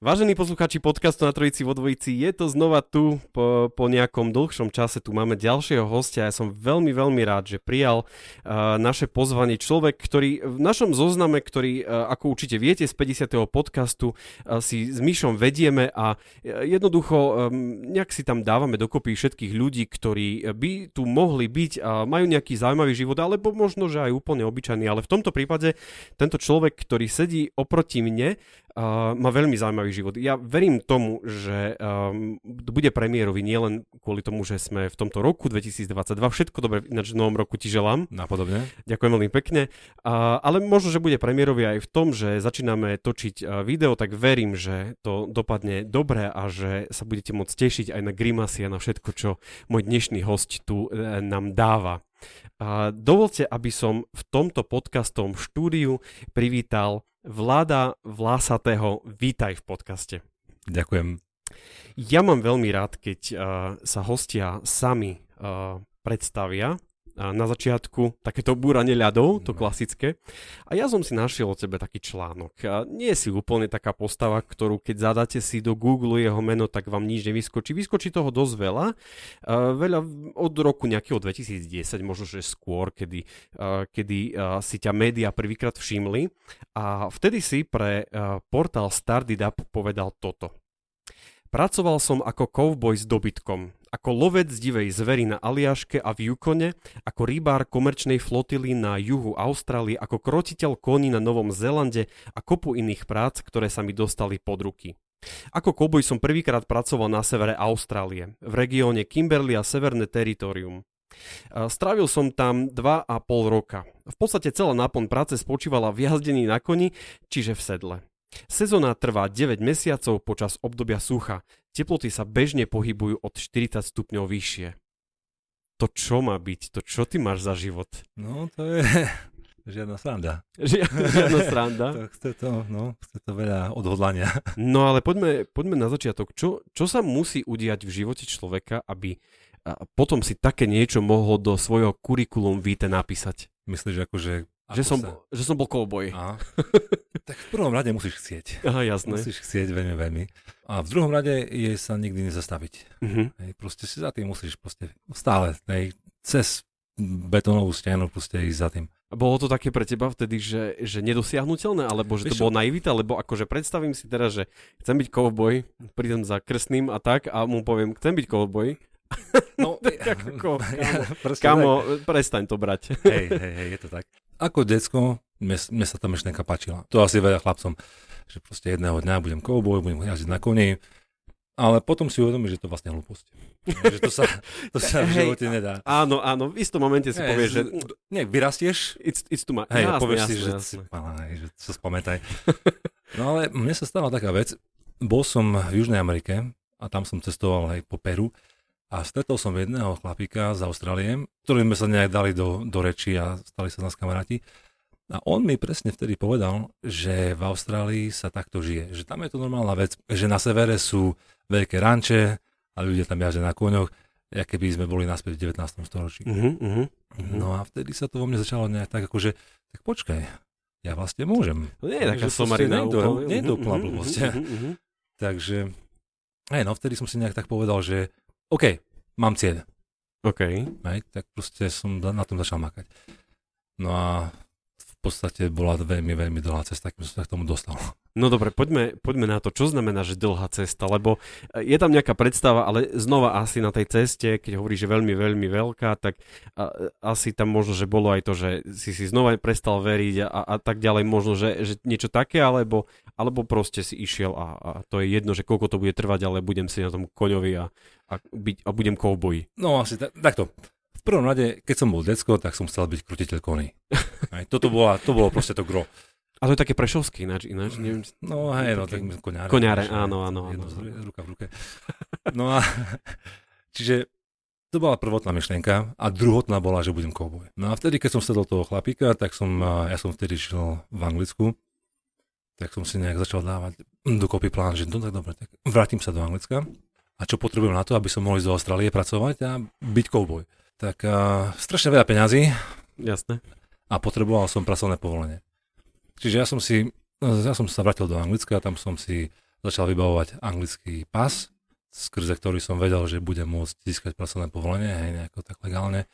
Vážení poslucháči podcastu na Trojici vo Dvojici, je to znova tu po, po nejakom dlhšom čase. Tu máme ďalšieho hostia. Ja som veľmi, veľmi rád, že prijal uh, naše pozvanie človek, ktorý v našom zozname, ktorý, uh, ako určite viete z 50. podcastu, uh, si s Myšom vedieme a uh, jednoducho um, nejak si tam dávame dokopy všetkých ľudí, ktorí by tu mohli byť a majú nejaký zaujímavý život, alebo možno, že aj úplne obyčajný. Ale v tomto prípade tento človek, ktorý sedí oproti mne, uh, má veľmi zaujímavý život. Ja verím tomu, že um, bude premiérový nielen kvôli tomu, že sme v tomto roku 2022. Všetko dobre ináč v novom roku ti želám. Napodobne. Ďakujem veľmi pekne. Uh, ale možno, že bude premiérový aj v tom, že začíname točiť uh, video, tak verím, že to dopadne dobre a že sa budete môcť tešiť aj na grimasy a na všetko, čo môj dnešný host tu uh, nám dáva. Uh, dovolte, aby som v tomto podcastom štúdiu privítal Vláda Vlásatého, vítaj v podcaste. Ďakujem. Ja mám veľmi rád, keď uh, sa hostia sami uh, predstavia na začiatku takéto búranie ľadov, to no. klasické. A ja som si našiel od tebe taký článok. A nie si úplne taká postava, ktorú keď zadáte si do Google jeho meno, tak vám nič nevyskočí. Vyskočí toho dosť veľa. Veľa od roku nejakého 2010, možno že skôr, kedy, kedy si ťa média prvýkrát všimli. A vtedy si pre uh, portál Started Up povedal toto. Pracoval som ako kovboj s dobytkom, ako lovec divej zvery na Aliaške a v Yukone, ako rybár komerčnej flotily na juhu Austrálie, ako krotiteľ koní na Novom Zélande a kopu iných prác, ktoré sa mi dostali pod ruky. Ako koboj som prvýkrát pracoval na severe Austrálie, v regióne Kimberley a Severné teritorium. Strávil som tam 2,5 roka. V podstate celá náplň práce spočívala v jazdení na koni, čiže v sedle. Sezóna trvá 9 mesiacov počas obdobia sucha. Teploty sa bežne pohybujú od 40 stupňov vyššie. To čo má byť? To čo ty máš za život? No to je žiadna sranda. žiadna sranda? to chce to, no, chce to veľa odhodlania. no ale poďme, poďme na začiatok. Čo, čo sa musí udiať v živote človeka, aby potom si také niečo mohol do svojho kurikulum víte napísať? Myslíš akože že som, sa... že som bol cowboy. tak v prvom rade musíš chcieť. Aha, jasné. Musíš chcieť veľmi, veľmi. A v druhom rade je sa nikdy nezastaviť. Uh-huh. Hej, proste si za tým musíš proste stále, hej, cez betónovú stenu proste ísť za tým. Bolo to také pre teba vtedy, že, že nedosiahnutelné, alebo že to bolo naivita, lebo akože predstavím si teraz, že chcem byť cowboy, prídem za krstným a tak a mu poviem, chcem byť cowboy, No, ako, kamo, kamo prestaň to brať. Hej, hej, hej, je to tak ako decko, mne, mne sa tá myšlenka páčila. To asi veľa chlapcom, že proste jedného dňa budem kouboj, budem jazdiť na koni, ale potom si uvedomí, že to vlastne hlúposť. že to sa, to sa v živote nedá. Áno, áno, v istom momente si hey, povieš, že... Nie, vyrastieš, it's, it's too much. Hej, jasne, povieš jasne, si, že, si, hej, že sa spamätaj. no ale mne sa stala taká vec, bol som v Južnej Amerike a tam som cestoval aj po Peru a stretol som jedného chlapíka z Austrálie, ktorým sme sa nejak dali do, do reči a stali sa nás kamaráti. A on mi presne vtedy povedal, že v Austrálii sa takto žije. Že tam je to normálna vec, že na severe sú veľké ranče a ľudia tam jazdia na koňoch, aké by sme boli naspäť v 19. storočí. Uh-huh, uh-huh. No a vtedy sa to vo mne začalo nejak tak, akože, tak počkaj, ja vlastne môžem. Nie je taká somarina. Nie je to úplná blbosť. Takže, aj no, vtedy som si nejak tak povedal, že OK, mám cieľ. OK. Hej, tak proste som na tom začal makať. No a v podstate bola veľmi, veľmi dlhá cesta, kým som sa k tomu dostal. No dobre, poďme, poďme na to, čo znamená, že dlhá cesta, lebo e, je tam nejaká predstava, ale znova asi na tej ceste, keď hovoríš, že veľmi, veľmi veľká, tak a, asi tam možno, že bolo aj to, že si si znova prestal veriť a, a tak ďalej, možno, že, že niečo také, alebo, alebo proste si išiel a, a to je jedno, že koľko to bude trvať, ale budem si na tom koňovi a, a, byť, a budem kovboji. No asi tak, takto. V prvom rade, keď som bol decko, tak som chcel byť krutiteľ koní. Aj, toto bola, to bolo proste to gro. A to je také prešovské ináč, ináč neviem. No hej, no tak koňáre. Koňáre, áno, áno, áno. Ruka v ruke. No a čiže to bola prvotná myšlienka a druhotná bola, že budem kouboj. No a vtedy, keď som sedol toho chlapíka, tak som, ja som vtedy šiel v Anglicku, tak som si nejak začal dávať dokopy plán, že no tak dobre, tak vrátim sa do Anglicka a čo potrebujem na to, aby som mohol ísť do Austrálie pracovať a byť kouboj. Tak a, strašne veľa peňazí. Jasné. A potreboval som pracovné povolenie. Čiže ja som si, ja som sa vrátil do Anglicka, tam som si začal vybavovať anglický pas, skrze ktorý som vedel, že budem môcť získať pracovné povolenie, hej, nejako tak legálne.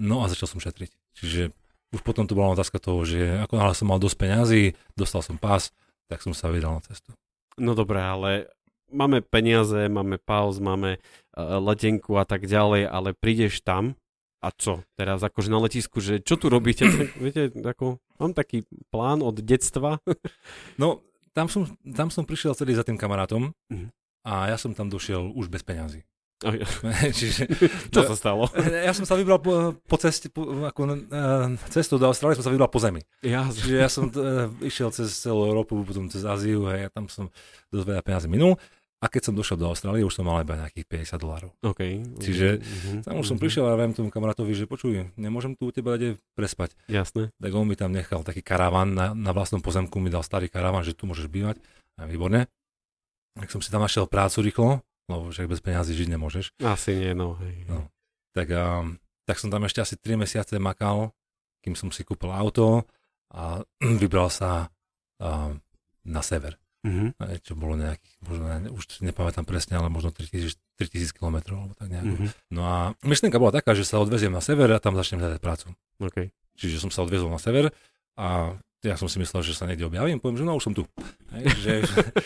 No a začal som šetriť. Čiže už potom to bola otázka toho, že ako náhle som mal dosť peňazí, dostal som pás, tak som sa vydal na cestu. No dobré, ale máme peniaze, máme pauz, máme uh, letenku a tak ďalej, ale prídeš tam a čo? Teraz akože na letisku, že čo tu robíte? tak, viete, ako, mám taký plán od detstva. no, tam som, tam som prišiel celý za tým kamarátom, mm a ja som tam došiel už bez peňazí. Čiže, Čo sa stalo? Ja som sa vybral po, po ceste, po, ako, uh, cestu do Austrálie som sa vybral po zemi. Ja. Čiže ja som uh, išiel cez celú Európu, potom cez Áziu a ja tam som dosť veľa peniazy minul. A keď som došiel do Austrálie, už som mal iba nejakých 50 dolárov. Okay. Čiže uh-huh. tam už som uh-huh. prišiel a viem tomu kamarátovi, že počuj, nemôžem tu u teba ide prespať. Jasné. Tak on mi tam nechal taký karavan na, na vlastnom pozemku, mi dal starý karavan, že tu môžeš bývať. A výborne. Tak som si tam našiel prácu rýchlo, lebo však bez peniazy žiť nemôžeš. Asi nie, no. Hej. no. Tak, a, tak som tam ešte asi 3 mesiace makal, kým som si kúpil auto a vybral sa a, na sever. Mm-hmm. Čo bolo nejakých, možno, už nepamätám presne, ale možno 3000, 3000 km alebo tak nejak. Mm-hmm. No a myšlienka bola taká, že sa odveziem na sever a tam začnem hľadať prácu. Okay. Čiže som sa odvezol na sever a ja som si myslel, že sa niekde objavím, poviem, že no už som tu. Hej, že,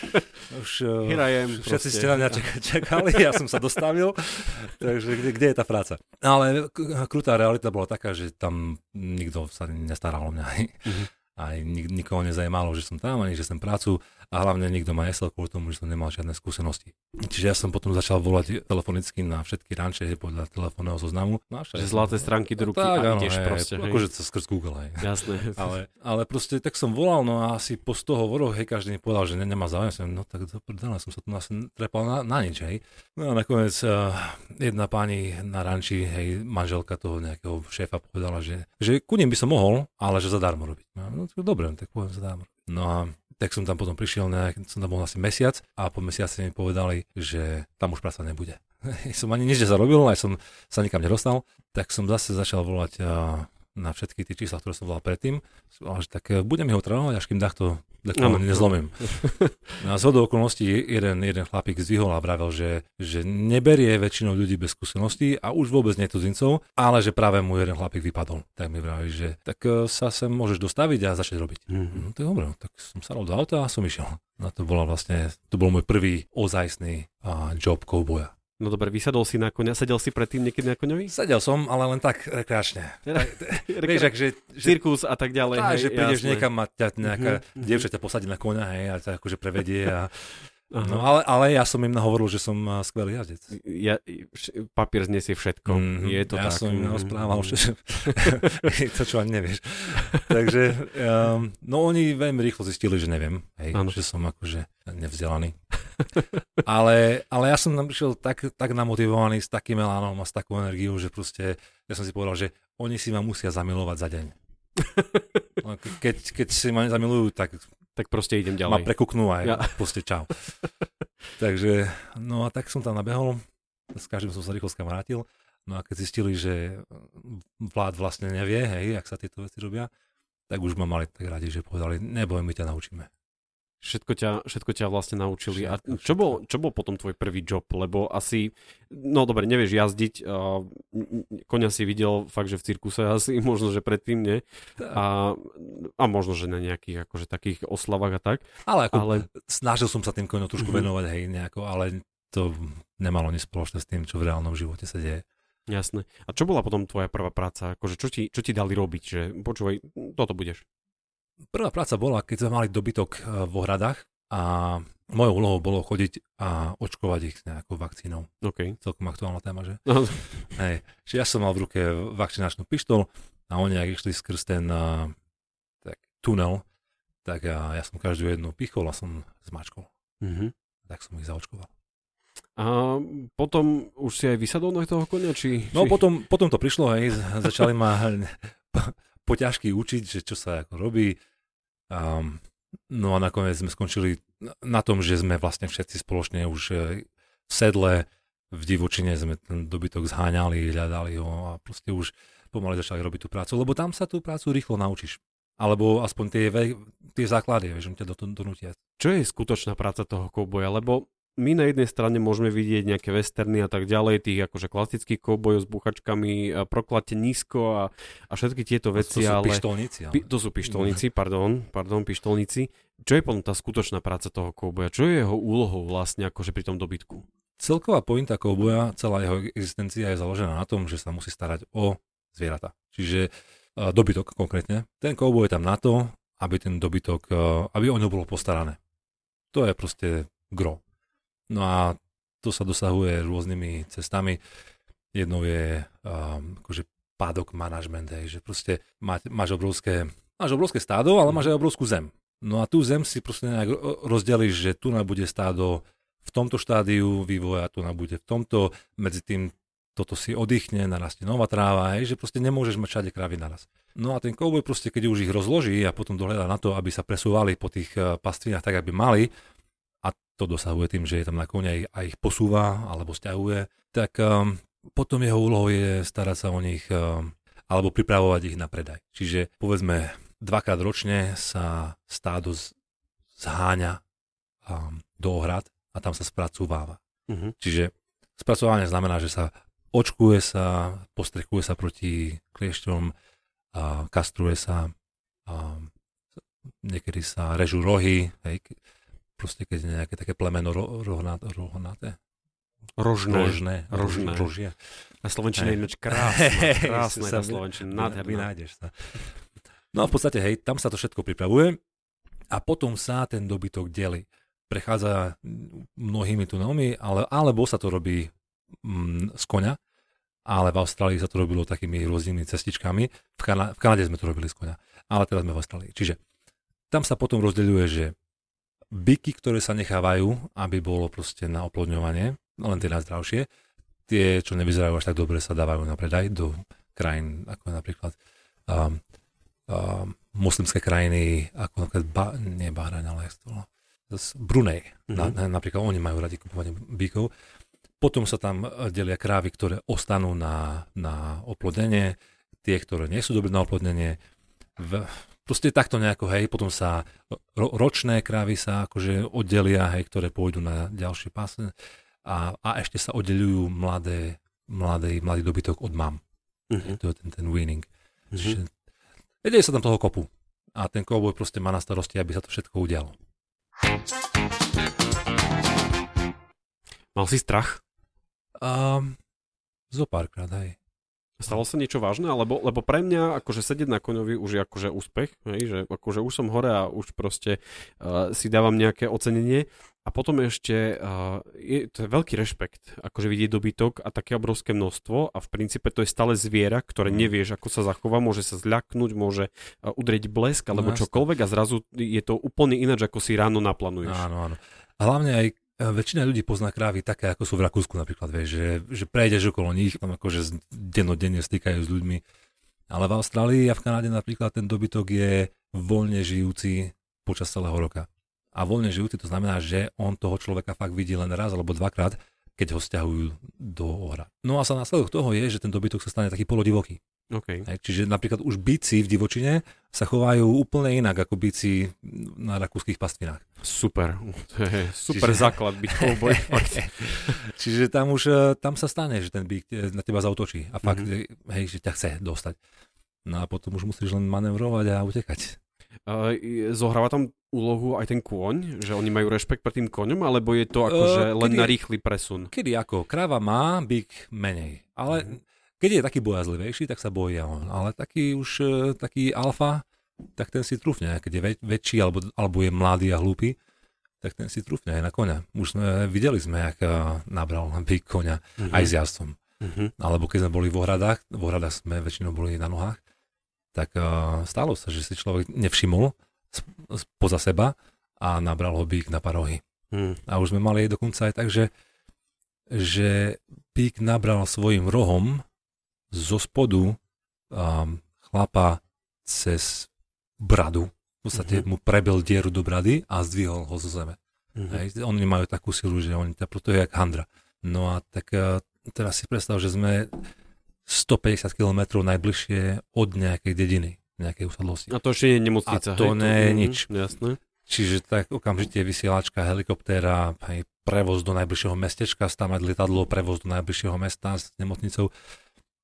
už Hirajem, eh, všetci ste na mňa čakali, ja som sa dostavil, takže kde, kde je tá práca? Ale krutá realita bola taká, že tam nikto sa nestaral o mňa. Mm-hmm aj nik- nikoho nezajímalo, že som tam, ani že som prácu a hlavne nikto ma nesel kvôli tomu, že som nemal žiadne skúsenosti. Čiže ja som potom začal volať telefonicky na všetky ranče podľa telefónneho zoznamu. No, že zlaté stránky do ruky tak, a ideš áno, proste. Hej. Akože skrz Google, hej. Jasné. ale, ale proste tak som volal, no a asi po 100 hovoroch, hej, každý mi povedal, že ne, nemá záujem. Som, no tak doprdele, som sa tu nás trepal na, na nič, hej. No a nakoniec uh, jedna pani na ranči, hej, manželka toho nejakého šéfa povedala, že, že ku ním by som mohol, ale že zadarmo robiť. No, no dobre, tak poviem zadarmo. No a tak som tam potom prišiel, nejak, som tam bol asi mesiac a po mesiaci mi povedali, že tam už práca nebude. som ani nič nezarobil, aj som sa nikam nedostal, tak som zase začal volať na všetky tie čísla, ktoré som volal predtým, že tak e, budem ho trénovať, až kým takto no, nezlomím. Na zhodu okolností jeden, jeden chlapík zdvihol a vravel, že, že neberie väčšinou ľudí bez skúseností a už vôbec nie cudzincov, ale že práve mu jeden chlapík vypadol. Tak mi vraví, že tak e, sa sem môžeš dostaviť a začať robiť. Mm-hmm. No to je dobré, tak som sa do auta a som išiel. Na to bola vlastne, to bol môj prvý ozajstný uh, job cowboya. No dobre, vysadol si na konia, sedel si predtým niekedy na koňovi? Sedel som, ale len tak rekreačne. Vieš, ak, že, že, Cirkus a tak ďalej. Tá, hej, že prídeš jasné. niekam a ťa nejaká uh-huh, dievča ťa posadí na koňa, hej, a ťa akože prevedie a Uh-huh. No ale, ale ja som im hovoril, že som skvelý jazdec. Ja, papier znesie všetko. Mm-hmm. Je to ja tak. som im rozprával, že to čo ani nevieš. Takže, um, no oni veľmi rýchlo zistili, že neviem, hej, že som akože nevzdelaný. ale, ale ja som tam prišiel tak, tak namotivovaný s takým elánom a s takou energiou, že proste, ja som si povedal, že oni si ma musia zamilovať za deň. No, keď, keď si ma nezamilujú, tak tak proste idem ďalej. Ma prekuknú aj ja. proste čau. Takže, no a tak som tam nabehol, s každým som sa rýchlo skamarátil, no a keď zistili, že vlád vlastne nevie, hej, ak sa tieto veci robia, tak už ma mali tak radi, že povedali, neboj, my ťa naučíme. Všetko ťa, všetko ťa vlastne naučili. Všetko, a čo, bol, čo bol potom tvoj prvý job? Lebo asi, no dobre, nevieš jazdiť, uh, konia si videl fakt, že v cirkuse asi, možno, že predtým nie. A, a možno, že na nejakých akože takých oslavách a tak. Ale, ako, ale... snažil som sa tým koňom trošku mm-hmm. venovať, hej, nejako, ale to nemalo nič spoločné s tým, čo v reálnom živote sa deje. Jasné. A čo bola potom tvoja prvá práca? Akože čo ti, čo ti dali robiť? Že počúvaj, toto budeš. Prvá práca bola, keď sme mali dobytok v ohradách a mojou úlohou bolo chodiť a očkovať ich nejakou vakcínou. OK. Celkom aktuálna téma, že? No, Hej. Čiže ja som mal v ruke vakcinačnú pištol a oni, ak išli skrz ten uh, tak, tunel, tak ja, ja som každú jednu pichol a som zmačkol. mhm. Tak som ich zaočkoval. A potom už si aj vysadol na toho konia, či... No či... potom, potom to prišlo, hej, začali ma poťažky učiť, že čo sa ako robí. Um, no a nakoniec sme skončili na- tom, že sme vlastne všetci spoločne už e, v sedle, v divočine sme ten dobytok zháňali, hľadali ho a proste už pomaly začali robiť tú prácu, lebo tam sa tú prácu rýchlo naučíš. Alebo aspoň tie, tie základy, on ťa do toho donútia. Čo je skutočná práca toho kouboja? Lebo my na jednej strane môžeme vidieť nejaké westerny a tak ďalej, tých akože klasických koubojov s buchačkami, proklate nízko a, a všetky tieto To veci, sú ale... pištolníci. Ale... Pi- to sú pištolníci, pardon, pardon, pištolníci. Čo je potom tá skutočná práca toho kouboja? Čo je jeho úlohou vlastne akože pri tom dobytku? Celková pointa kouboja, celá jeho existencia je založená na tom, že sa musí starať o zvieratá. Čiže uh, dobytok konkrétne. Ten kouboj je tam na to, aby ten dobytok, uh, aby o ňo bolo postarané. To je proste gro. No a to sa dosahuje rôznymi cestami. Jednou je um, akože pádok management, hej, že proste má, máš, obrovské, máš obrovské stádo, ale máš aj obrovskú zem. No a tú zem si proste nejak ro- rozdeliš, že tu bude stádo v tomto štádiu vývoja, tu bude v tomto, medzi tým toto si oddychne, narastie nová tráva, hej, že proste nemôžeš mať všade krávy naraz. No a ten kouboj proste, keď už ich rozloží a potom dohľadá na to, aby sa presúvali po tých eh, pastvinách tak, aby mali, to dosahuje tým, že je tam na kone a ich posúva alebo stiahuje, tak um, potom jeho úlohou je starať sa o nich um, alebo pripravovať ich na predaj. Čiže povedzme dvakrát ročne sa stádo z- zháňa um, do ohrad a tam sa spracúváva. Uh-huh. Čiže spracovanie znamená, že sa očkuje sa, postrekuje sa proti kliešťom, a kastruje sa, a niekedy sa režú rohy, hej, proste keď je nejaké také plemeno ro, rohnaté, rohnaté, Rožné. rožné, rožné. rož- rožia. Na Slovenčine je ináč krásne, krásne na Slovenčine, nádherná. Vynájdeš sa. No a v podstate, hej, tam sa to všetko pripravuje a potom sa ten dobytok delí. Prechádza mnohými tunelmi, ale, alebo sa to robí mm, z koňa, ale v Austrálii sa to robilo takými rôznymi cestičkami. V, Kana- v Kanade sme to robili z koňa, ale teraz sme v Austrálii. Čiže tam sa potom rozdeľuje, že byky, ktoré sa nechávajú, aby bolo proste na oplodňovanie, len tie najzdravšie, tie, čo nevyzerajú až tak dobre, sa dávajú na predaj do krajín, ako napríklad um, um, moslimské krajiny, ako napríklad, ba, nie Bahrajn, ale to z Brunei. Mm-hmm. Na, na, napríklad oni majú radi kupovanie bíkov. Potom sa tam eh, delia krávy, ktoré ostanú na, na oplodnenie, tie, ktoré nie sú dobré na oplodnenie. V, proste takto nejako, hej, potom sa ro, ročné krávy sa akože oddelia, hej, ktoré pôjdu na ďalšie pásne a, a ešte sa oddelujú mladé, mladý, mladý dobytok od mam. Uh-huh. To je ten, ten winning. Mhm. Čiže deje sa tam toho kopu. A ten kouboj proste má na starosti, aby sa to všetko udialo. Mal si strach? Um, zo párkrát, hej. Stalo sa niečo vážne? Lebo, lebo pre mňa akože sedieť na koňovi už je akože úspech, hej? že akože už som hore a už proste uh, si dávam nejaké ocenenie a potom ešte uh, je, to je veľký rešpekt, akože vidieť dobytok a také obrovské množstvo a v princípe to je stále zviera, ktoré Mm. nevieš, ako sa zachová, môže sa zľaknúť, môže uh, udrieť blesk alebo No, čokoľvek a zrazu je to úplne ináč, ako si ráno naplánuješ. Áno, áno. Hlavne aj väčšina ľudí pozná krávy také, ako sú v Rakúsku napríklad, vieš, že, že prejdeš okolo nich, tam akože dennodenne stýkajú s ľuďmi. Ale v Austrálii a v Kanáde napríklad ten dobytok je voľne žijúci počas celého roka. A voľne žijúci to znamená, že on toho človeka fakt vidí len raz alebo dvakrát, keď ho stiahujú do ohra. No a sa následok toho je, že ten dobytok sa stane taký polodivoký. Okay. Hej, čiže napríklad už bici v divočine sa chovajú úplne inak ako bici na rakúskych pastvinách. Super. To je super Čiže- základ byť cowboy. Čiže tam už e, tam sa stane, že ten bík e, na teba zautočí a fakt, mm-hmm. hej, že ťa chce dostať. No a potom už musíš len manevrovať a utekať. Uh, zohráva tam úlohu aj ten kôň, že oni majú rešpekt pred tým koňom, alebo je to akože Uh, len kedy- na rýchly presun? Kedy ako? Kráva má, bík menej. Ale Mhm. Keď je taký bojazlivejší, tak sa bojí on. Ale taký už, e, taký alfa, tak ten si trúfne. Keď je väč- väčší alebo, alebo je mladý a hlúpy, tak ten si trúfne aj na koňa. Už sme, videli sme, jak nabral bík koňa mm-hmm. aj s jazdcom. Mm-hmm. Alebo keď sme boli v ohradách, v ohradách sme väčšinou boli na nohách, tak uh, stalo sa, že si človek nevšimol poza seba a nabral ho bík na parohy. Mm. A už sme mali dokonca aj tak, že, že bík nabral svojim rohom zo spodu um, chlapa cez bradu. V podstate mm-hmm. mu prebil dieru do brady a zdvihol ho zo zeme. Mm-hmm. Hej, oni majú takú silu, že oni, proto je jak handra. No a tak uh, teraz si predstav, že sme 150 km najbližšie od nejakej dediny, nejakej usadlosti. A to ešte nie je nemocnica. A to hej, nie je mhm, nič. Jasné. Čiže tak okamžite vysielačka, helikoptéra, hej, prevoz do najbližšieho mestečka, stávať lietadlo, prevoz do najbližšieho mesta s nemocnicou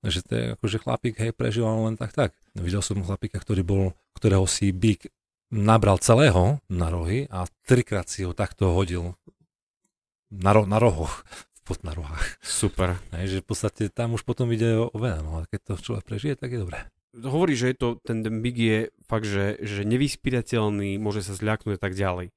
že to je akože chlapík, hej, prežil len tak tak. Videl som chlapíka, ktorý bol, ktorého si bík nabral celého na rohy a trikrát si ho takto hodil na, ro- na rohoch, pod na rohách. Super. Hej, že v podstate tam už potom ide o, veľa, no ale keď to človek prežije, tak je dobré. Hovorí, že je to, ten, ten big je fakt, že, že nevyspytateľný, môže sa zľaknúť a tak ďalej.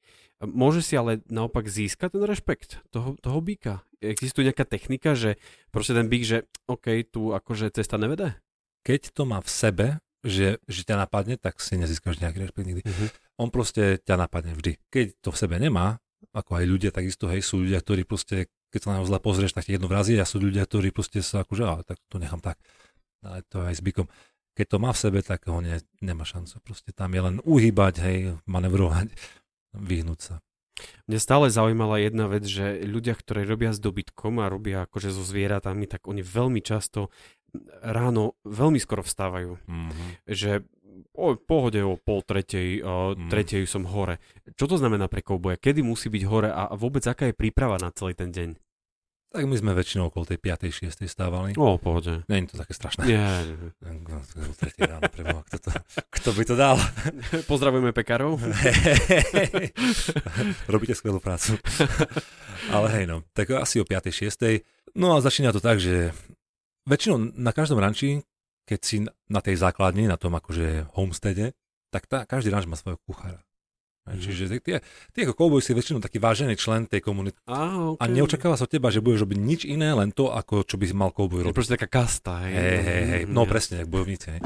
Môže si ale naopak získať ten rešpekt toho, toho býka. Existuje nejaká technika, že proste ten bík, že OK, tu akože cesta nevede? Keď to má v sebe, že, že ťa napadne, tak si nezískaš nejaký rešpekt nikdy. Uh-huh. On proste ťa napadne vždy. Keď to v sebe nemá, ako aj ľudia, takisto, hej, sú ľudia, ktorí proste, keď sa na neho zle pozrieš, tak ti jedno vrazí a sú ľudia, ktorí proste sa akože, ale tak to nechám tak. Ale to aj s bykom. Keď to má v sebe, tak ho ne, nemá šancu. Proste tam je len uhýbať, hej, manevrovať vyhnúť sa. Mne stále zaujímala jedna vec, že ľudia, ktorí robia s dobytkom a robia akože so zvieratami, tak oni veľmi často ráno veľmi skoro vstávajú. Mm-hmm. Že o pohode o pol tretej, o mm. tretej som hore. Čo to znamená pre kouboja? Kedy musí byť hore a vôbec aká je príprava na celý ten deň? Tak my sme väčšinou okolo tej 5. 6. stávali. O, pohode. Nie je to také strašné. Nie. ráno, preboha, kto, to, kto by to dal? Pozdravujeme pekárov. Robíte skvelú prácu. Ale hej no, tak asi o 5. 6. No a začína to tak, že väčšinou na každom ranči, keď si na tej základni, na tom akože homestede, tak tá, každý ranč má svojho kuchára. Mm. Čiže ty, ty ako cowboy si väčšinou taký vážený člen tej komunity. Ah, okay. A neočakáva sa od teba, že budeš robiť nič iné, len to, ako čo by mal cowboy robiť. Je proste taká kasta. Hej, hej, hej, hej. No presne, ako bojovníci. Hej.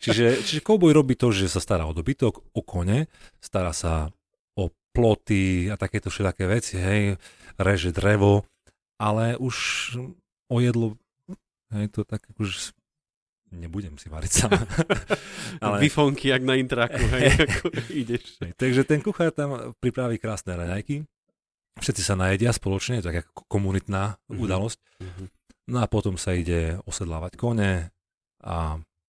čiže, čiže cowboy robí to, že sa stará o dobytok, o kone, stará sa o ploty a takéto všetké veci, hej, reže drevo, ale už o jedlo, hej, to tak už nebudem si variť sám. Ale... Bifonky, jak na intraku, hej, ako ideš. Takže ten kuchár tam pripraví krásne raňajky, všetci sa najedia spoločne, tak ako komunitná mm-hmm. udalosť. Mm-hmm. No a potom sa ide osedlávať kone a,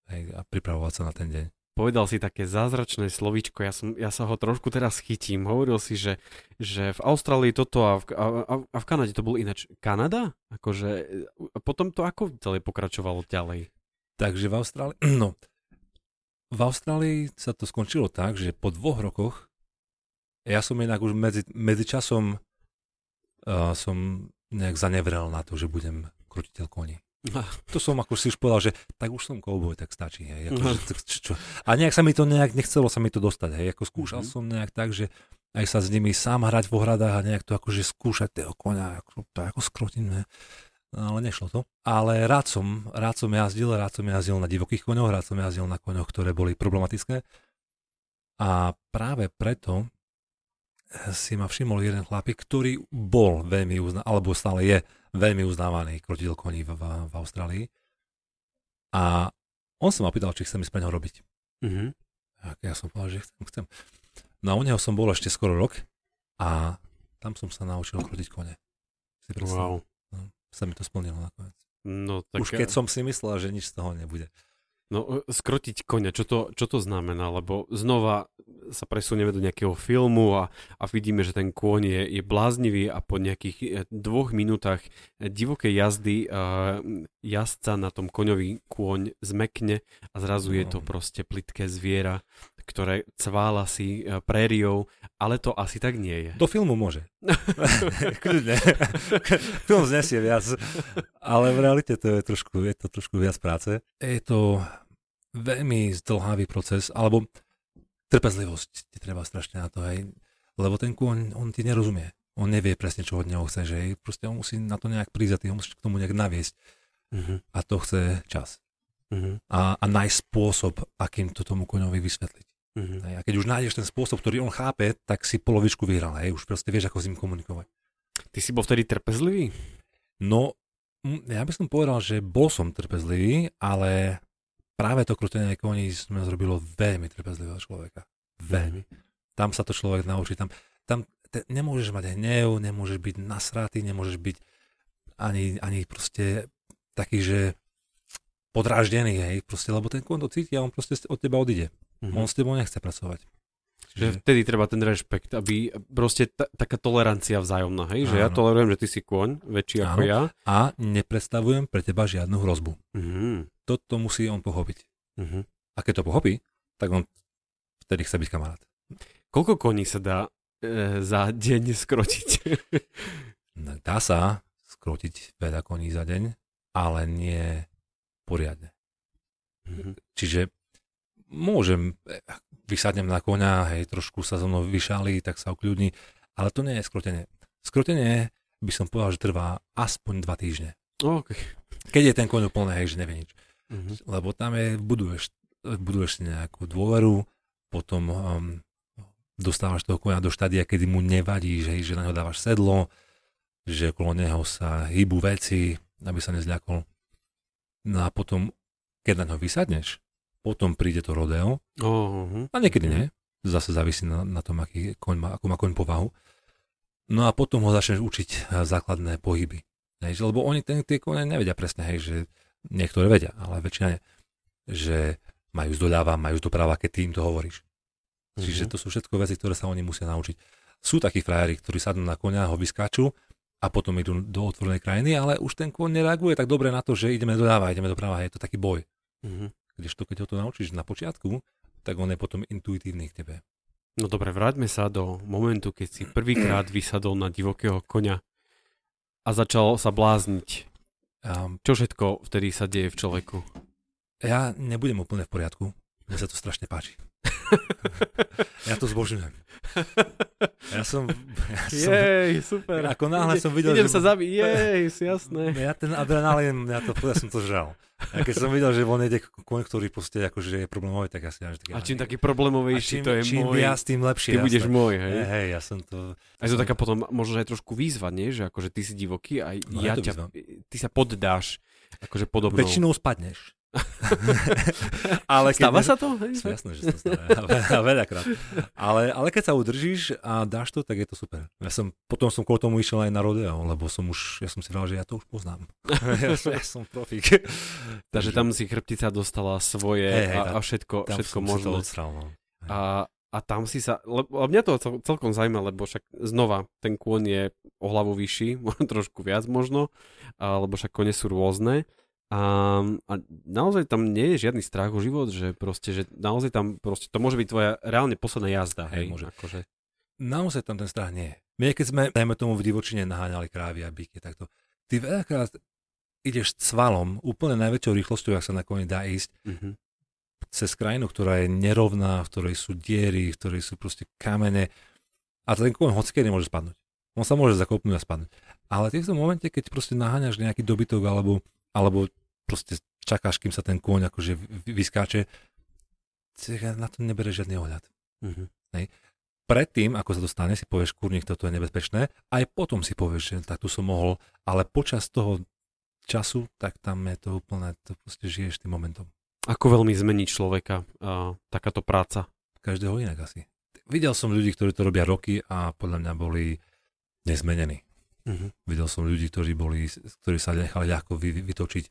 hej, a pripravovať sa na ten deň. Povedal si také zázračné slovíčko, ja, som, ja sa ho trošku teraz chytím. Hovoril si, že, že v Austrálii toto a v, a, a v Kanade to bolo ináč. Kanada? Akože, a potom to ako celé pokračovalo ďalej? Takže v Austrálii, no, v Austrálii sa to skončilo tak, že po dvoch rokoch, ja som inak už medzi, medzi časom uh, som nejak zanevrel na to, že budem krutiteľ koní. To som ako si už povedal, že tak už som kouboj, tak stačí. Hej, ako, že, čo, čo. A nejak sa mi to nejak, nechcelo sa mi to dostať. Hej, ako skúšal mm-hmm. som nejak tak, že aj sa s nimi sám hrať v ohradách a nejak to akože skúšať toho konia, ako, to ako skrotím. Ne? Ale nešlo to. Ale rád som, rád som jazdil, rád som jazdil na divokých koňoch, rád som jazdil na koňoch, ktoré boli problematické. A práve preto si ma všimol jeden chlapík, ktorý bol veľmi uznávaný, alebo stále je veľmi uznávaný krotiteľ koní v, v, v Austrálii. A on sa ma pýtal, či chcem ísť pre neho robiť. Mm-hmm. A ja som povedal, že chcem, chcem. No a u neho som bol ešte skoro rok a tam som sa naučil krotiť kone. Si wow sa mi to splnilo nakoniec. No, tak... Už keď som si myslel, že nič z toho nebude. No, e, skrotiť konia, čo to, čo to znamená? Lebo znova sa presunieme do nejakého filmu a, a vidíme, že ten kôň je, je bláznivý a po nejakých e, dvoch minútach divokej jazdy uh, jazdca na tom koňový kôň zmekne a zrazu no. je to no. proste plitké zviera ktoré cvála si e, prériou, ale to asi tak nie je. Do filmu môže. Kľudne. Film znesie viac, ale v realite to je trošku, je to trošku viac práce. Je to veľmi zdlhavý proces, alebo trpezlivosť ti treba strašne na to, hej. Lebo ten kôň, on ti nerozumie. On nevie presne, čo od neho chce, že hej. Proste on musí na to nejak prísť a ty ho musíš k tomu nejak naviesť. Uh-huh. A to chce čas. Uh-huh. A, a nájsť spôsob, akým to tomu koňovi vysvetliť. Hej. A keď už nájdeš ten spôsob, ktorý on chápe, tak si polovičku vyhral, hej. Už proste vieš, ako s ním komunikovať. Ty si bol vtedy trpezlivý? No, ja by som povedal, že bol som trpezlivý, ale práve to krutenie koní sme zrobilo veľmi trpezlivého človeka. Veľmi. Tam sa to človek naučí. Tam, tam te, nemôžeš mať hnev, nemôžeš byť nasratý, nemôžeš byť ani, ani proste taký, že podráždený, hej, proste, lebo ten kôň to cíti a on proste od teba odíde. Uh-huh. On s tebou nechce pracovať. Že vtedy treba ten rešpekt, aby proste ta, taká tolerancia vzájomná, hej? Že ja Áno. tolerujem, že ty si kôň, väčší ako Áno. ja. A nepredstavujem pre teba žiadnu hrozbu. Uh-huh. Toto musí on pochopiť. Uh-huh. A keď to pochopí, tak on vtedy chce byť kamarát. Koľko koní sa dá e, za deň skrotiť? No, Dá sa skrotiť veľa koní za deň, ale nie poriadne. uh-huh. Čiže môžem, eh, vysadnem na koňa, hej, trošku sa so mnou vyšalí, tak sa ukľudní, ale to nie je skrotenie. Skrotenie by som povedal, že trvá aspoň dva týždne. Okay. Keď je ten koň úplne, hej, že nevie nič. Uh-huh. Lebo tam je, buduješ, buduješ nejakú dôveru, potom um, dostávaš toho koňa do štádia, kedy mu nevadí, že, že na ňo dávaš sedlo, že okolo neho sa hýbu veci, aby sa nezľakol. No a potom, keď na ňo vysadneš, potom príde to rodeo, Uh-huh. a niekedy nie, zase závisí na, na tom, aký koň má, ako má koň povahu. No a potom ho začneš učiť eh, základné pohyby. Hej, lebo oni ten, tie kone nevedia presne, hej, že niektoré vedia, ale väčšina nie. Že majú z doľava, majú z doprava, keď ty im to hovoríš. Čiže to sú všetko veci, ktoré sa oni musia naučiť. Sú takí frajeri, ktorí sadnú na konia, ho vyskáču a potom idú do otvorenej krajiny, ale už ten kôň nereaguje tak dobre na to, že ideme doľava, ideme doprava, je to taký boj. Uh-huh. Kdežto keď ho to naučíš na počiatku, tak on je potom intuitívny k tebe. No dobre, vráťme sa do momentu, keď si prvýkrát vysadol na divokého koňa a začal sa blázniť. Um, Čo všetko vtedy sa deje v človeku? ja nebudem úplne v poriadku, mne sa to strašne páči. Ja to zbožňujem. Ja som... Ja som Jej, super. ako náhle som videl, Idem že... sa zabiť, jej, jasné. Ja ten adrenalín, ja to, ja som to žral. A keď som videl, že von ide koň, ktorý proste akože je problémový, tak ja si že A čím taký problémovejší, čím, to je čím môj. viac, tým lepšie. Ty budeš jasné. môj, hej. Hej, hej, ja som to... A je to taká potom, možno aj trošku výzva, nie? Že akože ty si divoký a No, ja ťa, výzva. ty sa poddáš akože podobnou. Väčšinou spadneš. ale keď Stáva ne- sa to? Hej? Jasné, že sa stáva. A veľakrát. Ale, ale keď sa udržíš a dáš to, tak je to super. Ja som, potom som kvôli tomu išiel aj na rodeo, lebo som už, ja som si vral, že ja to už poznám. ja, som, ja som profík. Takže tam si chrbtica dostala svoje Hej, hej, a, a všetko, Tam všetko možné. odstral, no. A, a tam si sa, lebo mňa to cel, celkom zaujíma, lebo však znova, ten kôň je o hlavu vyšší, trošku viac možno, a, lebo však kone sú rôzne. A, a naozaj tam nie je žiadny strach o život, že proste, že naozaj tam proste, to môže byť tvoja reálne posledná jazda, hej, Hej, môže. Akože, Naozaj tam ten strach nie je. My keď sme, dajme tomu v divočine naháňali krávy a byky, takto, ty veľakrát ideš cvalom, úplne najväčšou rýchlosťou, ak sa na koni dá ísť, uh-huh. cez krajinu, ktorá je nerovná, v ktorej sú diery, v ktorej sú proste kamene a ten kôň hocikedy môže spadnúť. On sa môže zakopnúť a spadnúť. Ale ty v tom momente, keď proste naháňaš nejaký dobytok alebo, alebo proste čakáš, kým sa ten kôň akože vy- vyskáče, na to nebereš žiadny ohľad. Uh-huh. Predtým, ako sa to stane, si povieš, kurník, toto je nebezpečné, aj potom si povieš, že tak tu som mohol, ale počas toho času, tak tam je to úplne, to proste žiješ tým momentom. Ako veľmi zmení človeka uh, takáto práca? každého inak asi. Videl som ľudí, ktorí to robia roky a podľa mňa boli nezmenení. Uh-huh. Videl som ľudí, ktorí, boli, ktorí sa nechali ľahko vy, vy, vytočiť.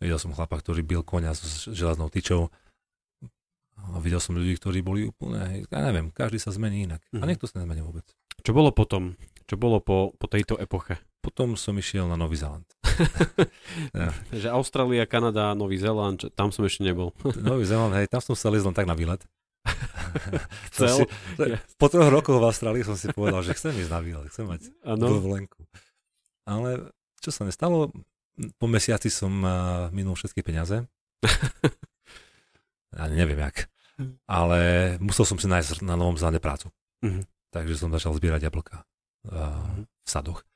Videl som chlapa, ktorý bil konia s železnou tyčou. A videl som ľudí, ktorí boli úplne, ja neviem, každý sa zmení inak. Mhm. A niekto sa nezmení vôbec. Čo bolo potom? Čo bolo po, po tejto epoche? Potom som išiel na Nový Zeland. Ja. že Austrália, Kanada, Nový Zéland, čo- tam som ešte nebol. Nový Zeland, hej, tam som ísť len tak na výlet. Chcel? si, po troch rokoch v Austrálii som si povedal, že chcem ísť na výlet, chcem mať dovolenku. Ale čo sa nestalo, po mesiaci som uh, minul všetky peniaze. Ani neviem jak. ale musel som si nájsť na Novom záde prácu. Mhm. Takže som začal zbierať jablka uh, v sadoch.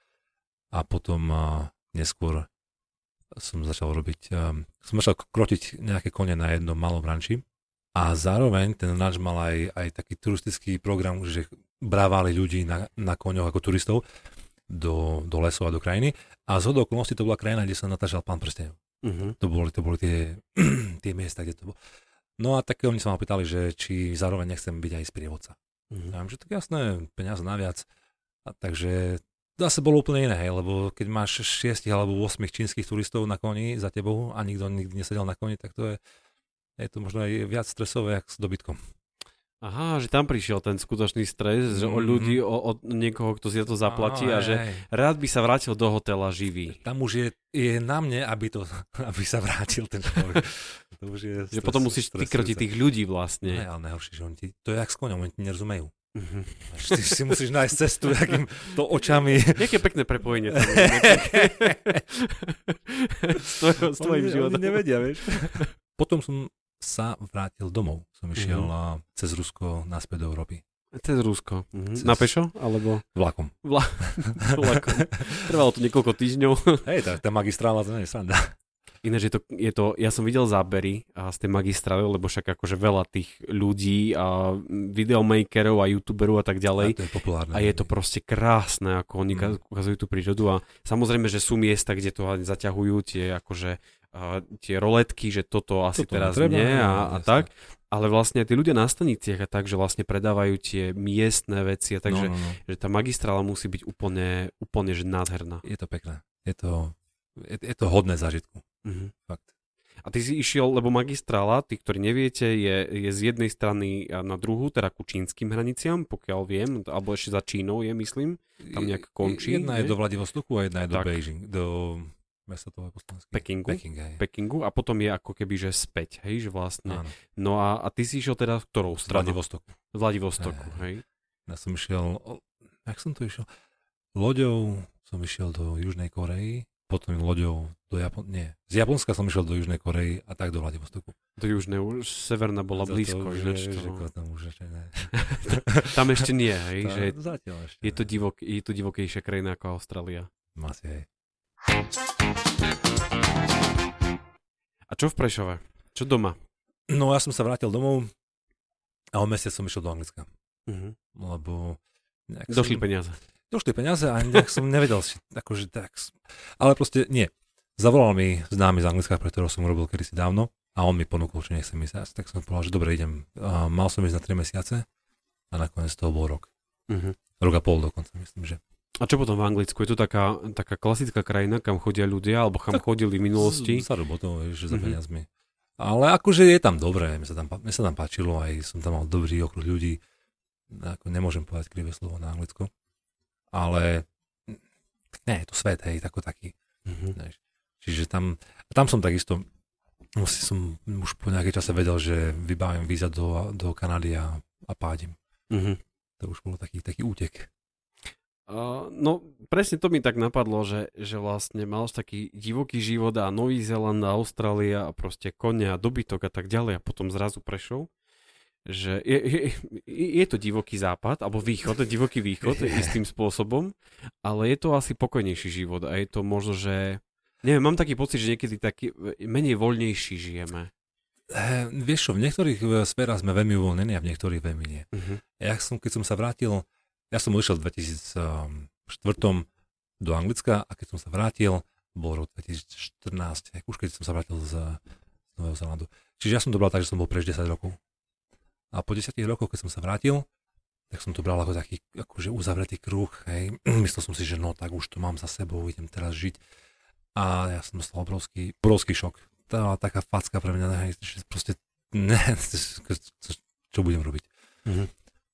A potom uh, neskôr som začal robiť, um, som začal krotiť nejaké kone na jednom malom ranči a zároveň ten ranč mal aj, aj taký turistický program, že brávali ľudí na, na koňoch ako turistov do, do lesov a do krajiny. A z okolností to bola krajina, kde sa natáčal pán prstenov. Mhm. To boli, to boli tie, tie miesta, kde to bolo. No a také oni sa ma pýtali, že či zároveň nechcem byť aj sprievodca. Mhm. Ja že tak jasné, peniaze naviac. A takže zase bolo úplne iné, hej, lebo keď máš 6 alebo 8 čínskych turistov na koni za tebou a nikto nikdy nesedel na koni, tak to je, je to možno aj viac stresové, ako s dobytkom. Aha, že tam prišiel ten skutočný stres, že o Mhm. ľudí, o, o niekoho, kto si to zaplatí Áno, a že rád by sa vrátil do hotela živý. Tam už je, je na mne, aby, to, aby sa vrátil ten človek. To už je Že potom musíš ty krotiť tých ľudí vlastne. Ne, ale najhoršie, že oni ti, to je jak s koňom, oni ti nerozumejú. Mhm. Až Ty si musíš nájsť cestu, akým to očami. Jaké pekné prepojenie. tam s, tvojho, s tvojim životom. Oni nevedia, vieš. Potom som sa vrátil domov. Som išiel Mhm. mm-hmm. cez Rusko naspäť do Európy. Cez Rusko. Mhm. Cez- Na pešo? Alebo Vlakom. vlakom? Trvalo to niekoľko týždňov. Hej, tá, tá magistrála to nie je sranda. Ináč je to, je to, ja som videl zábery a z tej magistrály, lebo však akože veľa tých ľudí a videomakerov a youtuberov a tak A ďalej. to je populárne. A je to proste krásne, ako oni Mm. ukazujú tú prírodu a samozrejme, že sú miesta, kde to zaťahujú tie akože tie roletky, že toto asi Toto teraz netreba, nie no, a, a jasne. tak. Ale vlastne tí ľudia na staniciach a tak, že vlastne predávajú tie miestne veci a takže no, no, no. že tá magistrála musí byť úplne, úplne že nádherná. Je to pekné. Je to, je, je to hodné zážitku. Mhm. Fakt. A ty si išiel, lebo magistrála, tí, ktorí neviete, je, je z jednej strany na druhú, teda ku čínskym hraniciam, pokiaľ viem, alebo ešte za Čínou je, myslím. Tam nejak končí, Jedna je nie? do Vladivostoku a jedna je do Tak. Beijing. Do mesta toho poslanského. Pekingu? Peking, hej. Pekingu a potom je ako keby, že späť, hej, že vlastne. Áno, No a, a ty si išiel teda ktorou stranou? Vladivostoku. Vladivostoku, Hej. hej. Ja som išiel, jak som to išiel? Loďou som išiel do Južnej Korei, potom loďou do Japon... Nie, z Japonska som išiel do Južnej Korei a tak do Vladivostoku. Do južnej, už severná bola Za to blízko, už to- že ko- tam už ešte ne. Tam ešte nie, hej, Tá- že Zatiaľ ešte je to, divok, je to divokejšia krajina ako Austrália. Asi hej. A čo v Prešove? Čo doma? No ja som sa vrátil domov a o mesiac som išiel do Anglicka, Mhm. lebo... Došli som, peniaze. Došli peniaze a nejak som nevedel si, akože tak... Ale proste nie. Zavolal mi známy z Anglicka, pre ktorého som robil kedysi dávno a on mi ponúkol, že nechcem ísť. Tak som povedal, že dobre, idem. A mal som ísť na 3 mesiace a nakoniec toho bol rok. Mhm. Rok a pol dokonca, myslím, že. A čo potom v Anglicku? Je to taká, taká klasická krajina, kam chodia ľudia, alebo kam Tak chodili v minulosti? Za robotou, že za Mhm. peniazmi. Ale akože je tam dobré, mne sa tam, mne sa tam páčilo, aj som tam mal dobrý okruh ľudí. Ako nemôžem povedať krivé slovo na anglicko. Ale nie, je to svet, hej, tako taký. Mhm. Vieš. Čiže tam, tam som takisto, musí som už po nejakej čase vedel, že vybavím víza do, do Kanady a, a pádim. Mhm. To už bolo taký, taký útek. Uh, no, presne to mi tak napadlo, že, že vlastne mal taký divoký život a Nový Zéland a Austrália a proste kone a dobytok a tak ďalej a potom zrazu prešol. Že je, je, je to divoký západ, alebo východ, divoký východ istým spôsobom, ale je to asi pokojnejší život a je to možno, že neviem, mám taký pocit, že niekedy taký menej voľnejší žijeme. E, vieš čo, v niektorých e, sférach sme veľmi uvoľnení a v niektorých veľmi nie. Uh-huh. Ja som, keď som sa vrátil, ja som odišiel v 2004 do Anglicka a keď som sa vrátil, bol rok 2014, už keď som sa vrátil z, z Nového Zelandu. Čiže ja som to bral tak, že som bol preč 10 rokov. A po 10 rokoch, keď som sa vrátil, tak som to bral ako taký akože uzavretý kruh. Hej. Myslel som si, že no tak už to mám za sebou, idem teraz žiť. A ja som dostal obrovský, obrovský šok. To bola taká facka pre mňa, hej, že proste, ne, čo budem robiť. Mhm.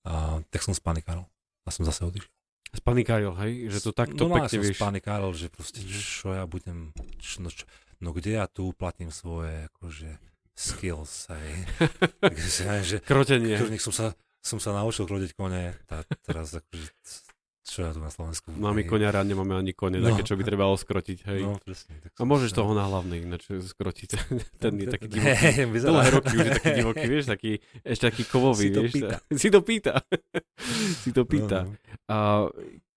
A tak som spanikárol. A som zase odišiel. Spanikáril, hej? Že to takto no, pekne som vieš. spanikárol, že proste, čo ja budem, čo, no, čo, no kde ja tu uplatním svoje, akože, skills, hej. Takže, že, Krotenie. nech som sa, som sa naučil krodiť kone, tá, teraz akože, čo ja tu na Slovensku. Máme hej. koňara, nemáme ani kone, No. také, čo by trebalo skrotiť, hej. No, presne. Tak A môžeš toho na hlavný ináč skrotiť. Ten je taký divoký. Dlhé roky už je taký divoký, vieš, taký, ešte taký kovový, Si to vieš. pýta. Si to pýta. si to pýta. No, no. A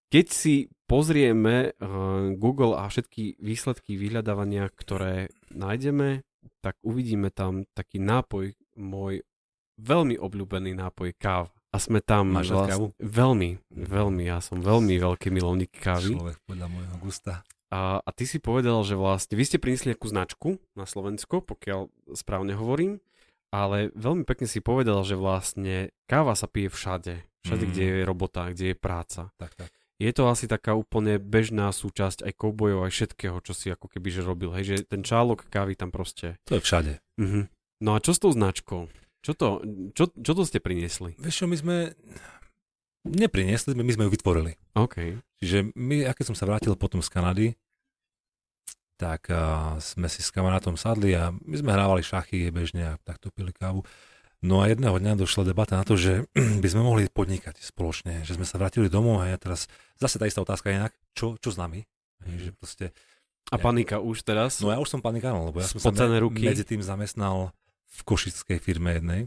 keď si pozrieme uh, Google a všetky výsledky vyhľadávania, ktoré nájdeme, tak uvidíme tam taký nápoj, môj veľmi obľúbený nápoj káva. A sme tam Máš kávu? veľmi, veľmi, ja som veľmi veľký milovník kávy. Človek podľa môjho gusta. A, a ty si povedal, že vlastne vy ste priniesli nejakú značku na Slovensko, pokiaľ správne hovorím, ale veľmi pekne si povedal, že vlastne káva sa pije všade. Všade, Mm. kde je robota, kde je práca. Tak, tak. Je to asi taká úplne bežná súčasť aj koubojov, aj všetkého, čo si ako keby že robil. Hej, že ten čálok kávy tam proste. To je všade. Mhm. No a čo s tou značkou? Čo to, čo, čo to ste priniesli? Vieš čo, my sme nepriniesli, my sme ju vytvorili. OK. Čiže my, ja keď som sa vrátil potom z Kanady, tak a, sme si s kamarátom sadli a my sme hrávali šachy bežne a takto pili kávu. No a jedného dňa došla debata na to, že by sme mohli podnikať spoločne, že sme sa vrátili domov a ja teraz, zase tá istá otázka inak, čo, čo s nami? Že proste, A panika už teraz? no ja už som panikárol, lebo ja som sa me- ruky. medzi tým zamestnal v košickej firme jednej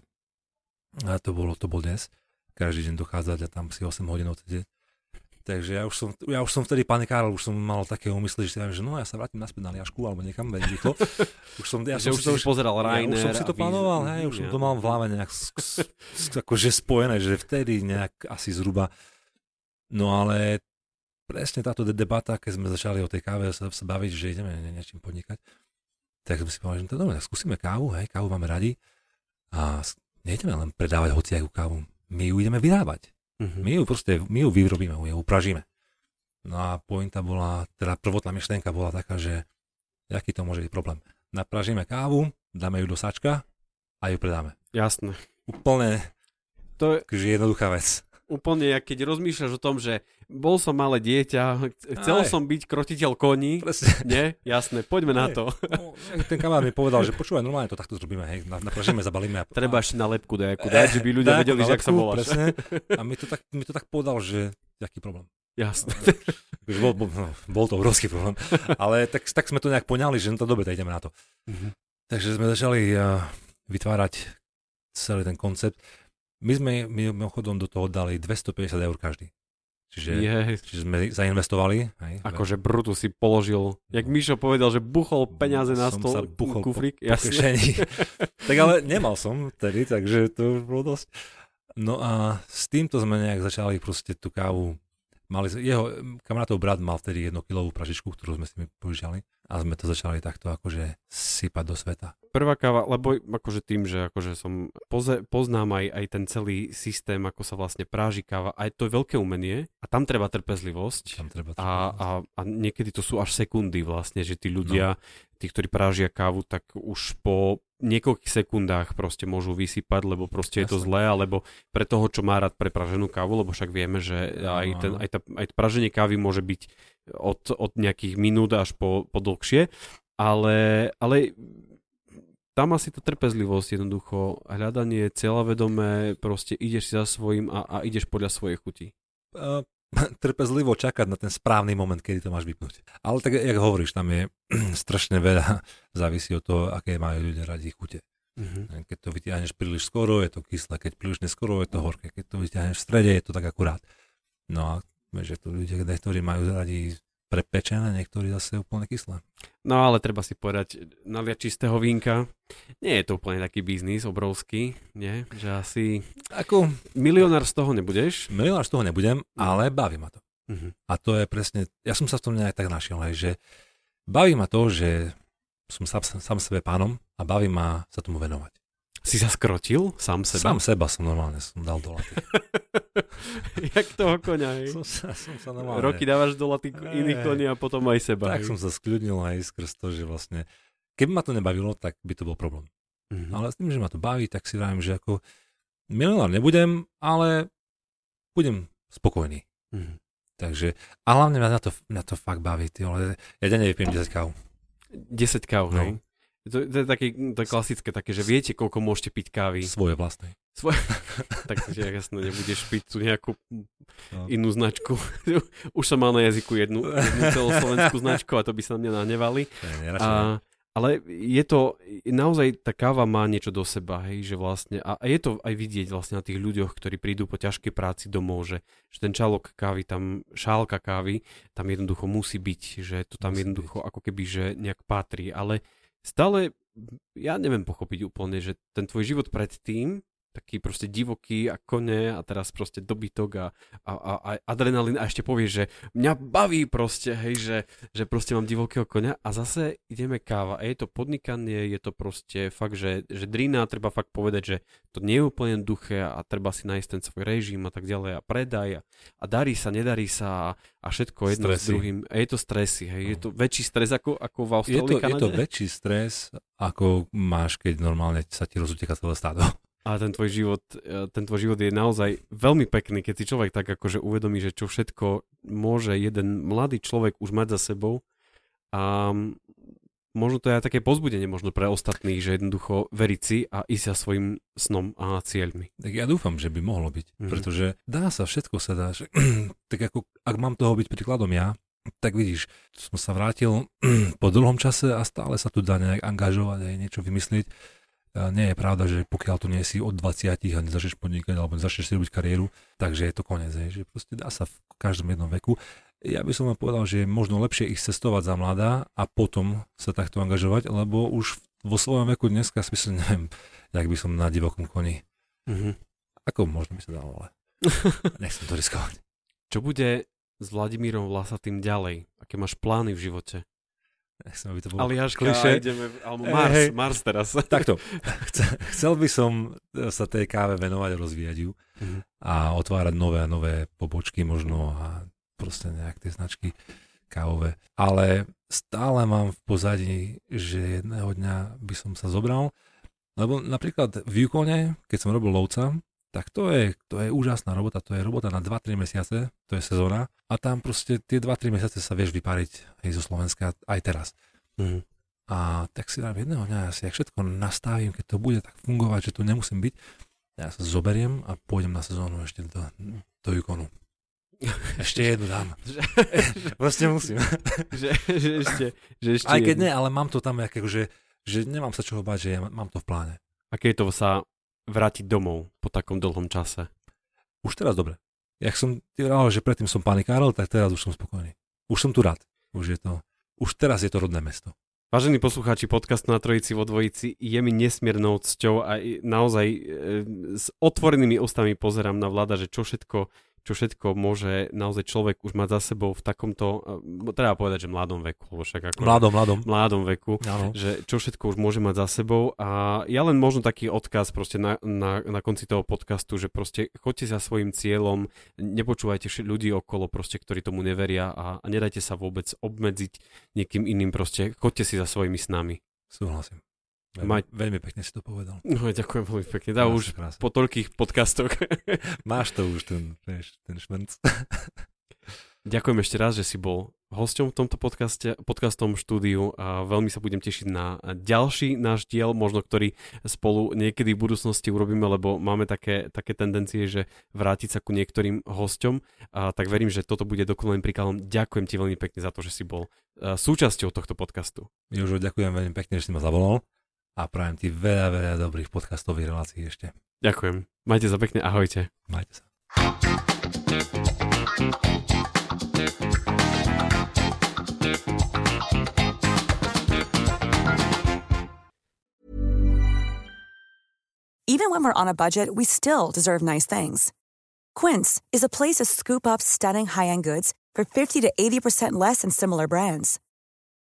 a to bolo, to bol dnes, každý deň dochádzať a tam si 8 hodín odsedieť. Takže ja už som, ja už som vtedy panikárol, už som mal také úmysly, že, že no ja sa vrátim naspäť na liašku alebo niekam veľmi rýchlo. Už som, ja že som už si to si pozeral ja už som si to plánoval, hej, už som to mal v hlave nejak akože spojené, že vtedy nejak asi zhruba. No ale presne táto de- debata, keď sme začali o tej káve sa, sa baviť, že ideme niečím podnikať, tak sme si povedali, že to je dobré, tak skúsime kávu, hej, kávu máme radi a nejdeme len predávať hociakú kávu, my ju ideme vyrábať. Mhm. My ju proste, my ju vyrobíme, my ju upražíme. No a pointa bola, teda prvotná myšlienka bola taká, že aký to môže byť problém. Napražíme kávu, dáme ju do sačka a ju predáme. Jasné. Úplne To je akože jednoduchá vec. Úplne, jak keď rozmýšľaš o tom, že bol som malé dieťa, chcel Aj. som byť krotiteľ koní, Presne. nie? Jasné, poďme na Hej. to. No, ten kamarát mi povedal, že počúvaj, normálne to takto zrobíme, hej, na- napražíme, zabalíme. A, Treba ešte na lepku nejakú dať, že by ľudia Tak, vedeli, na že ak sa voláš. Presne. A mi to, tak, mi to tak povedal, že aký problém. Jasné. Akože Bol, bol, no, bol to obrovský problém. Ale tak, tak sme to nejak poňali, že no to dobre, tak ideme na to. Mhm. Takže sme začali uh, vytvárať celý ten koncept. My sme mimochodom do toho dali 250 eur každý. Čiže, Je, čiže sme zainvestovali. Hej, akože Brutu si položil, jak Mišo povedal, že buchol peniaze na Som stôl, buchol kufrík, po jasne. tak ale nemal som tedy, takže to už bolo dosť. No a s týmto sme nejak začali proste tú kávu. Mali, jeho kamarátov brat mal vtedy jedno kilovú pražičku, ktorú sme si požičali a sme to začali takto akože sypať do sveta. Prvá káva, lebo akože tým, že akože som poze, poznám aj, aj ten celý systém, ako sa vlastne práži káva, aj to je veľké umenie a tam treba trpezlivosť. Tam treba A, a, a niekedy to sú až sekundy vlastne, že tí ľudia, no. tí, ktorí prážia kávu, tak už po niekoľkých sekundách proste môžu vysypať, lebo proste je to zlé, alebo pre toho, čo má rád prepraženú kávu, lebo však vieme, že aj, ten, aj, tá, aj praženie kávy môže byť od, od nejakých minút až po, po dlhšie, ale, ale tam asi tá trpezlivosť jednoducho, hľadanie cieľavedomé, proste ideš si za svojím a, a ideš podľa svojej chuti. uh, trpezlivo čakať na ten správny moment, kedy to máš vypnúť. Ale tak, jak hovoríš, tam je strašne veľa, závisí od toho, aké majú ľudia radi chute. Mhm. Keď to vytiahneš príliš skoro, je to kyslé, keď príliš neskoro, je to horké, keď to vytiahneš v strede, je to tak akurát. No a že tu ľudia, niektorí majú radi prepečené, niektorí zase úplne kyslé. No ale treba si povedať, naliať čistého vínka, nie je to úplne taký biznis obrovský, nie? Že asi Ako, milionár z toho nebudeš. milionár z toho nebudem, ale baví ma to. Mhm. A to je presne, ja som sa v tom nejak tak našiel, hej, že baví ma to, že som sám, sám sebe pánom a baví ma sa tomu venovať. Si sa skrotil sám seba? Sám seba som normálne som dal do laty. Jak toho koňa, hej? som, sa, som sa normálne... Roky dávaš do laty iných koní a potom aj seba. Tak hej? som sa skľudnil aj skrz to, že vlastne, keby ma to nebavilo, tak by to bol problém. Mhm. Ale s tým, že ma to baví, tak si vravím, že ako milionár nebudem, ale budem spokojný. Mhm. Takže, a hlavne mňa to, mňa to fakt baví, ty, ale ja denne vypijem 10 káv. 10 káv, No. hej? To, to, je také, to je klasické také, že viete, koľko môžete piť kávy. Svoje vlastné. Svoj... tak že jasno, nebudeš piť tu nejakú No. inú značku. Už som mal na jazyku jednu, jednu celoslovenskú značku a to by sa na mňa nahnevali. A, ale je to, naozaj tá káva má niečo do seba, hej, že vlastne, a, a je to aj vidieť vlastne na tých ľuďoch, ktorí prídu po ťažkej práci domov, že, že ten čalok kávy, tam šálka kávy, tam jednoducho musí byť, že to tam Musí jednoducho ako keby, že nejak patrí, ale stále, ja neviem pochopiť úplne, že ten tvoj život predtým, taký proste divoký a kone a teraz proste dobytok a, a, a, a adrenalín a ešte povieš, že mňa baví proste, hej, že, že proste mám divokého konia a zase ideme káva a je to podnikanie, je to proste fakt, že, že drina, treba fakt povedať, že to nie je úplne duché a treba si nájsť ten svoj režim a tak ďalej a predaj a, a darí sa, nedarí sa a, a všetko jedno s Stresy. druhým. A je to stresy, hej, je to väčší stres ako, ako v Je Austrálii, to, je to väčší stres, ako máš, keď normálne sa ti rozuteka celé stádo. A ten tvoj život, e, ten tvoj život je naozaj veľmi pekný, keď si človek tak akože uvedomí, že čo všetko môže jeden mladý človek už mať za sebou a možno to je aj také pozbudenie možno pre ostatných, že jednoducho veriť si a ísť sa svojim snom a cieľmi. Tak ja dúfam, že by mohlo byť, Mhm. pretože dá sa, všetko sa dá. Že, tak ako, ak mám toho byť príkladom ja, tak vidíš, som sa vrátil po dlhom čase a stále sa tu dá nejak angažovať aj niečo vymyslieť. Nie je pravda, že pokiaľ tu nie si od 20 a nezačneš podnikať alebo nezačneš si robiť kariéru, takže je to koniec, hej, že proste dá sa v každom jednom veku. Ja by som vám povedal, že je možno lepšie ich cestovať za mladá a potom sa takto angažovať, lebo už vo svojom veku dneska si myslím, neviem, jak by som na divokom koni. Mhm. Ako možno by sa dalo, ale nechcem to riskovať. Čo bude s Vladimírom Vlasatým ďalej? Aké máš plány v živote? Nechcem, aby to bolo Aliaška, klišé. ideme, alebo Mars, hej. Mars teraz. Takto, Chce- chcel by som sa tej káve venovať a rozvíjať ju Mhm. a otvárať nové a nové pobočky možno a proste nejak tie značky kávové. Ale stále mám v pozadí, že jedného dňa by som sa zobral, lebo napríklad v Yukone, keď som robil lovca, tak to je, to je úžasná robota, to je robota na 2-3 mesiace, to je sezóna a tam proste tie 2-3 mesiace sa vieš vypáriť hej, zo Slovenska aj teraz. Mhm. A tak si dám jedného dňa, ja si všetko nastavím, keď to bude tak fungovať, že tu nemusím byť, ja sa zoberiem a pôjdem na sezónu ešte do, do Yukonu. Ešte jednu dám. Proste musím. že, že ešte, že ešte Aj keď jednu. nie, ale mám to tam, ako, že, že nemám sa čoho báť, že ja mám to v pláne. Aké je to sa vrátiť domov po takom dlhom čase? Už teraz dobre. Jak som ti vral, že predtým som panikárol, tak teraz už som spokojný. Už som tu rád. Už je to, už teraz je to rodné mesto. Vážení poslucháči podcastu na Trojici vo Dvojici, je mi nesmiernou cťou a naozaj e, s otvorenými ústami pozerám na vláda, že čo všetko, čo všetko môže naozaj človek už mať za sebou v takomto, e, treba povedať, že mladom veku, lebo však ako Mladom, mladom. mladom veku, Áno. že čo všetko už môže mať za sebou a ja len možno taký odkaz proste na, na, na konci toho podcastu, že proste choďte za svojim cieľom, nepočúvajte ľudí okolo proste, ktorí tomu neveria a, a nedajte sa vôbec obmedziť niekým iným proste, choďte si za svojimi snami. Súhlasím. Mať- Veľmi, pekne si to povedal. No ďakujem veľmi pekne, dá už krásne. po toľkých podcastoch. Máš to už, ten, ten šmrnc. Ďakujem ešte raz, že si bol hosťom v tomto podcaste, podcastom štúdiu a veľmi sa budem tešiť na ďalší náš diel, možno ktorý spolu niekedy v budúcnosti urobíme, lebo máme také, také tendencie, že vrátiť sa ku niektorým hosťom, a tak verím, že toto bude dokonalým príkladom. Ďakujem ti veľmi pekne za to, že si bol a, súčasťou tohto podcastu. Jožo, ďakujem veľmi pekne, že si ma zavolal a prajem ti veľa, veľa dobrých podcastových relácií ešte. Ďakujem. Majte sa pekne, ahojte. Majte sa. Even when we're on a budget, we still deserve nice things. Quince is a place to scoop up stunning high-end goods for 50 to 80% less than similar brands.